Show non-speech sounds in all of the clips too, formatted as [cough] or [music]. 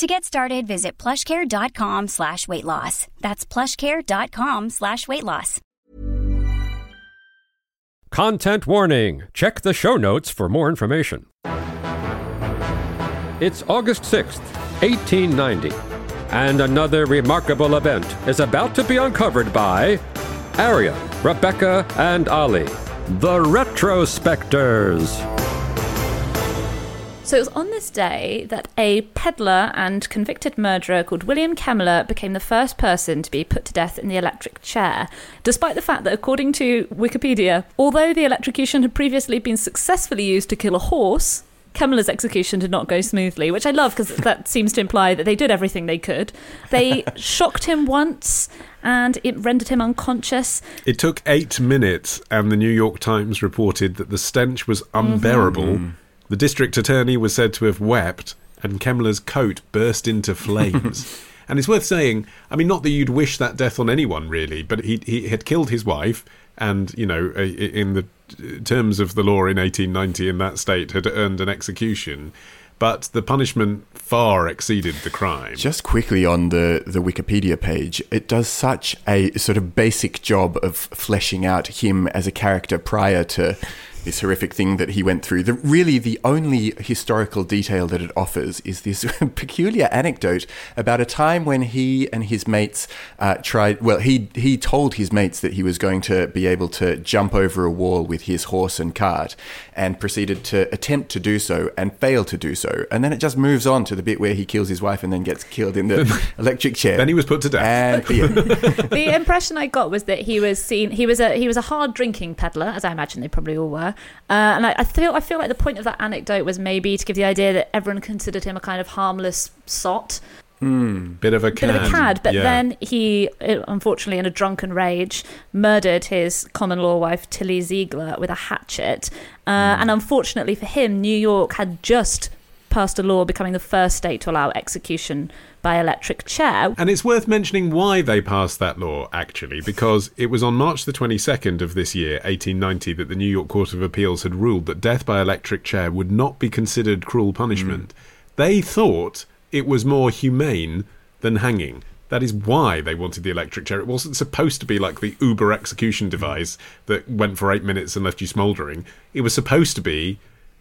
To get started, visit plushcare.com slash weight loss. That's plushcare.com slash weight loss. Content warning. Check the show notes for more information. It's August 6th, 1890, and another remarkable event is about to be uncovered by Arion, Rebecca, and Olly, the Retrospectors. So it was on this day that a peddler and convicted murderer called William Kemmler became the first person to be put to death in the electric chair, despite the fact that, according to Wikipedia, although the electrocution had previously been successfully used to kill a horse, Kemmler's execution did not go smoothly, which I love because that seems to imply that they did everything they could. They [laughs] shocked him once and it rendered him unconscious. It took eight minutes, and the New York Times reported that the stench was unbearable. Mm-hmm. The district attorney was said to have wept, and Kemmler's coat burst into flames. [laughs] and it's worth saying, I mean, not that you'd wish that death on anyone, really, but he, he had killed his wife, and, you know, in the uh, terms of the law in 1890 in that state, had earned an execution. But the punishment far exceeded the crime. Just quickly on the, the Wikipedia page, it does such a sort of basic job of fleshing out him as a character prior to this horrific thing that he went through. The, really, the only historical detail that it offers is this [laughs] peculiar anecdote about a time when he and his mates uh, tried. Well, he he told his mates that he was going to be able to jump over a wall with his horse and cart, and proceeded to attempt to do so and fail to do so. And then it just moves on to the bit where he kills his wife and then gets killed in the [laughs] electric chair. Then he was put to death. And [laughs] the the impression I got was that he was seen. He was a he was a hard drinking peddler, as I imagine they probably all were. Uh, and I, I feel I feel like the point of that anecdote was maybe to give the idea that everyone considered him a kind of harmless sot, Bit of a bit cad. of a cad. But yeah. then he, unfortunately, in a drunken rage, murdered his common law wife Tilly Ziegler with a hatchet. Uh, Hmm. And unfortunately for him, New York had just passed a law becoming the first state to allow execution by electric chair. And it's worth mentioning why they passed that law, actually, because it was on March the 22nd of this year, 1890, that the New York Court of Appeals had ruled that death by electric chair would not be considered cruel punishment. Hmm. They thought it was more humane than hanging. That is why they wanted the electric chair. It wasn't supposed to be like the Uber execution hmm. device that went for eight minutes and left you smouldering. It was supposed to be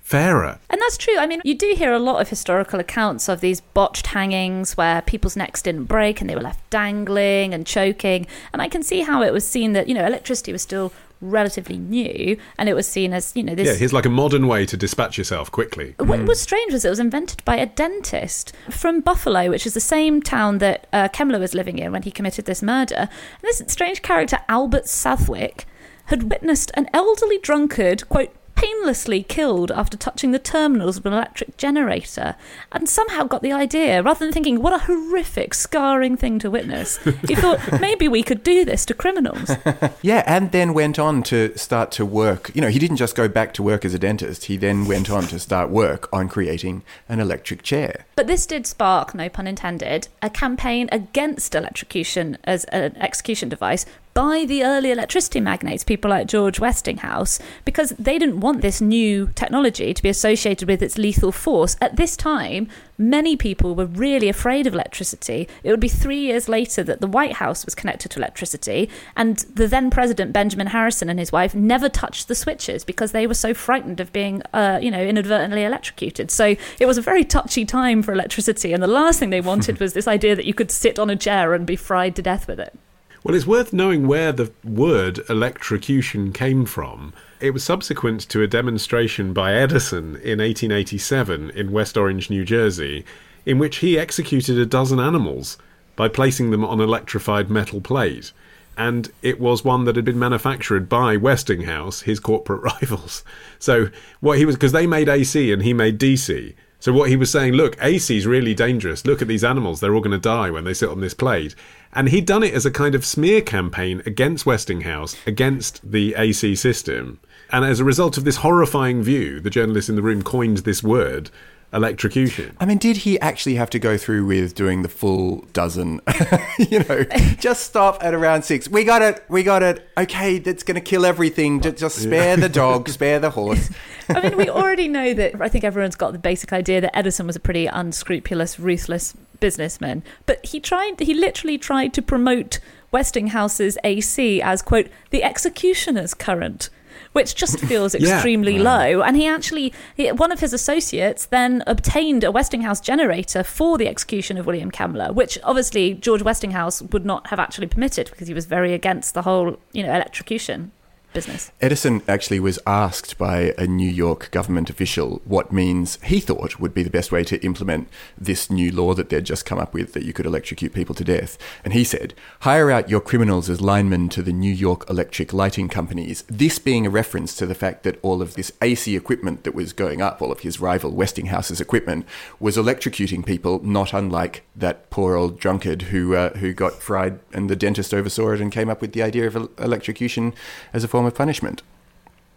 fairer. And that's true. I mean, you do hear a lot of historical accounts of these botched hangings where people's necks didn't break and they were left dangling and choking. And I can see how it was seen that, you know, electricity was still relatively new and it was seen as, you know, this. Yeah, here's like a modern way to dispatch yourself quickly. What was strange was it was invented by a dentist from Buffalo, which is the same town that uh, Kemmler was living in when he committed this murder. And this strange character, Albert Southwick, had witnessed an elderly drunkard, quote, painlessly killed after touching the terminals of an electric generator, and somehow got the idea, rather than thinking, what a horrific, scarring thing to witness, he thought, [laughs] maybe we could do this to criminals. [laughs] Yeah, and then went on to start to work. You know, he didn't just go back to work as a dentist. He then went on to start work on creating an electric chair. But this did spark, no pun intended, a campaign against electrocution as an execution device by the early electricity magnates, people like George Westinghouse, because they didn't want this new technology to be associated with its lethal force. At this time, many people were really afraid of electricity. It would be three years later that the White House was connected to electricity, and the then president, Benjamin Harrison, and his wife never touched the switches because they were so frightened of being, uh, you know, inadvertently electrocuted. So it was a very touchy time for electricity, and the last thing they wanted [laughs] was this idea that you could sit on a chair and be fried to death with it. Well, it's worth knowing where the word electrocution came from. It was subsequent to a demonstration by Edison in 1887 in West Orange, New Jersey, in which he executed a dozen animals by placing them on electrified metal plate. And it was one that had been manufactured by Westinghouse, his corporate [laughs] rivals. So what he was, because they made AC and he made DC. So what he was saying, look, AC is really dangerous. Look at these animals; they're all going to die when they sit on this plate. And he'd done it as a kind of smear campaign against Westinghouse, against the AC system. And as a result of this horrifying view, the journalist in the room coined this word, electrocution. I mean, did he actually have to go through with doing the full dozen? [laughs] you know, just stop at around six. We got it. We got it. Okay, that's going to kill everything. Just, just spare the [laughs] dog, spare the horse. I mean, we already know that. I think everyone's got the basic idea that Edison was a pretty unscrupulous, ruthless businessman. But he tried. He literally tried to promote Westinghouse's AC as quote the executioner's current which just [laughs] feels Yeah. extremely low. And he actually, he, one of his associates then obtained a Westinghouse generator for the execution of William Kemmler, which obviously George Westinghouse would not have actually permitted because he was very against the whole, you know, electrocution business. Edison actually was asked by a New York government official what means he thought would be the best way to implement this new law that they'd just come up with that you could electrocute people to death. And he said, hire out your criminals as linemen to the New York electric lighting companies. This being a reference to the fact that all of this AC equipment that was going up, all of his rival Westinghouse's equipment, was electrocuting people, not unlike that poor old drunkard who, uh, who got fried and the dentist oversaw it and came up with the idea of electrocution as a form of punishment.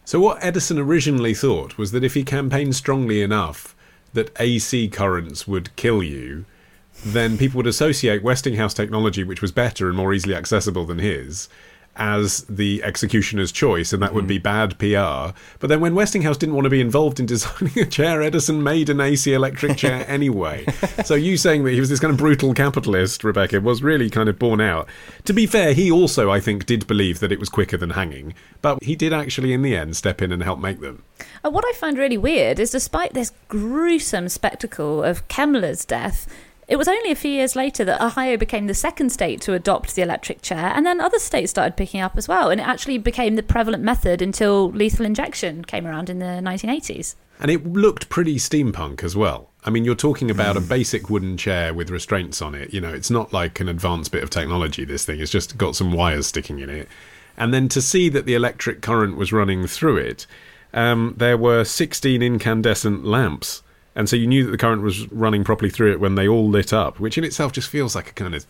So what Edison originally thought was that if he campaigned strongly enough that AC currents would kill you, then people would associate Westinghouse technology, which was better and more easily accessible than his, as the executioner's choice, and that would be bad PR. But then when Westinghouse didn't want to be involved in designing a chair, Edison made an AC electric chair [laughs] anyway. so you saying that he was this kind of brutal capitalist, Rebecca, was really kind of borne out. To be fair, he also, I think, did believe that it was quicker than hanging, but he did actually, in the end, step in and help make them. Uh, what I find really weird is despite this gruesome spectacle of Kemmler's death, it was only a few years later that Ohio became the second state to adopt the electric chair, and then other states started picking up as well. And it actually became the prevalent method until lethal injection came around in the 1980s. And it looked pretty steampunk as well. I mean, you're talking about a basic wooden chair with restraints on it. You know, it's not like an advanced bit of technology, this thing. It's just got some wires sticking in it. And then to see that the electric current was running through it, um, there were 16 incandescent lamps. And so you knew that the current was running properly through it when they all lit up, which in itself just feels like a kind of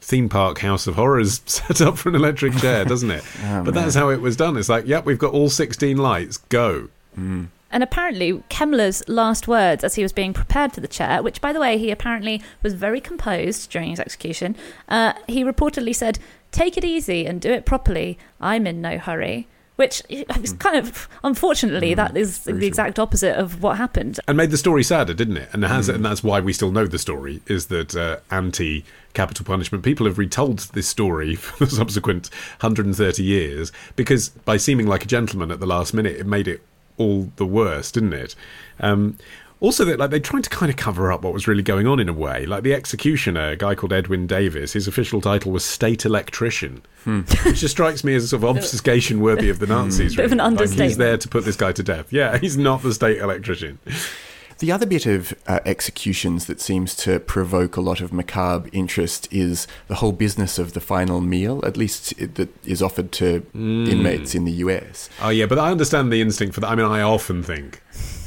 theme park house of horrors [laughs] set up for an electric chair, doesn't it? [laughs] but that's how it was done. It's like, yep, we've got all 16 lights, go. And apparently, Kemmler's last words as he was being prepared for the chair, which, by the way, he apparently was very composed during his execution, uh, he reportedly said, Take it easy and do it properly. I'm in no hurry. Which is kind of, unfortunately, that is the exact opposite of what happened. and made the story sadder, didn't it? And it has, and that's why we still know the story is that uh, anti-capital punishment people have retold this story [laughs] for the subsequent 130 years because by seeming like a gentleman at the last minute, it made it all the worse, didn't it? Um, also, that like they tried to kind of cover up what was really going on in a way. Like the executioner, a guy called Edwin Davis, his official title was state electrician, hmm. which just strikes me as a sort of [laughs] obfuscation worthy of the hmm. Nazis. Bit of an really. Like, he's there to put this guy to death. Yeah, [laughs] he's not the state electrician. The other bit of uh, executions that seems to provoke a lot of macabre interest is the whole business of the final meal, at least it, that is offered to hmm. inmates in the US. Oh yeah, but I understand the instinct for that. I mean, I often think,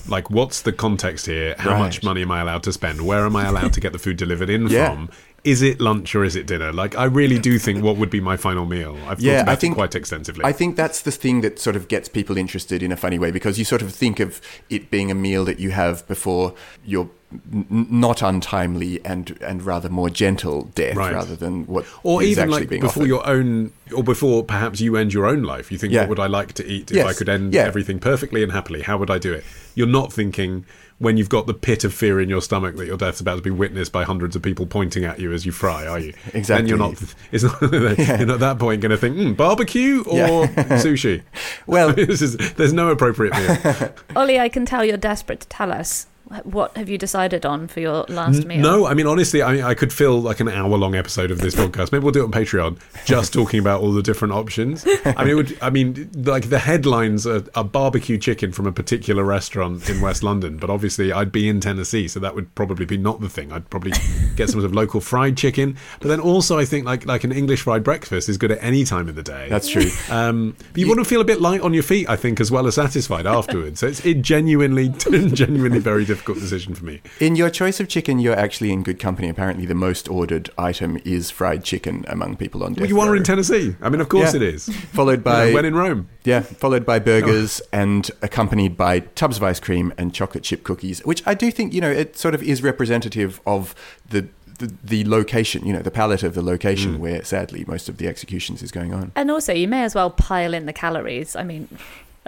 like, what's the context here? How much money am I allowed to spend? Where am I allowed to get the food delivered in Yeah. from? Is it lunch or is it dinner? Like, I really do think what would be my final meal. I've Yeah, thought about I think- it quite extensively. I think that's the thing that sort of gets people interested in a funny way because you sort of think of it being a meal that you have before your n- not untimely and and rather more gentle death Right. rather than what or even actually like being before offered. your own, or before perhaps you end your own life. You think, Yeah. what would I like to eat if I could end yeah. everything perfectly and happily? How would I do it? You're not thinking when you've got the pit of fear in your stomach that your death's about to be witnessed by hundreds of people pointing at you as you fry, are you? Exactly. Then you're not. It's not [laughs] you're not at that point going to think mm, barbecue or Yeah. [laughs] sushi. Well- [laughs] this is there's no appropriate meal. Olly, I can tell you're desperate to tell us. What have you decided on for your last meal? No, I mean honestly, I mean I could fill like an hour long episode of this [laughs] podcast. Maybe we'll do it on Patreon, just talking about all the different options. I mean, it would. I mean, like the headlines are, are barbecue chicken from a particular restaurant in West London, but obviously I'd be in Tennessee, so that would probably be not the thing. I'd probably get some sort of local fried chicken, but then also I think like like an English fried breakfast is good at any time of the day. That's true. Um, but you, want to feel a bit light on your feet, I think, as well as satisfied afterwards. So it's it genuinely, [laughs] genuinely very difficult. Difficult decision for me. In your choice of chicken, you're actually in good company. Apparently, the most ordered item is fried chicken among people on death Well, you want row. in Tennessee. I mean, of course Yeah. it is. Followed by You know, when in Rome. Yeah, followed by burgers and accompanied by tubs of ice cream and chocolate chip cookies, which I do think, you know, it sort of is representative of the the, the location, you know, the palate of the location Mm. where sadly most of the executions is going on. And also, you may as well pile in the calories. I mean,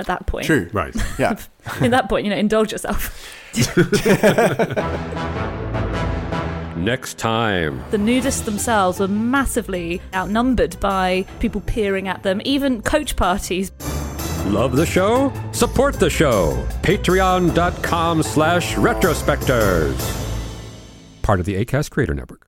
at that point. True. Right. [laughs] Yeah. At that point, you know, indulge yourself. [laughs] Next time. The nudists themselves were massively outnumbered by people peering at them, even coach parties. Love the show? Support the show. Patreon.com slash retrospectors. Part of the ACAST Creator Network.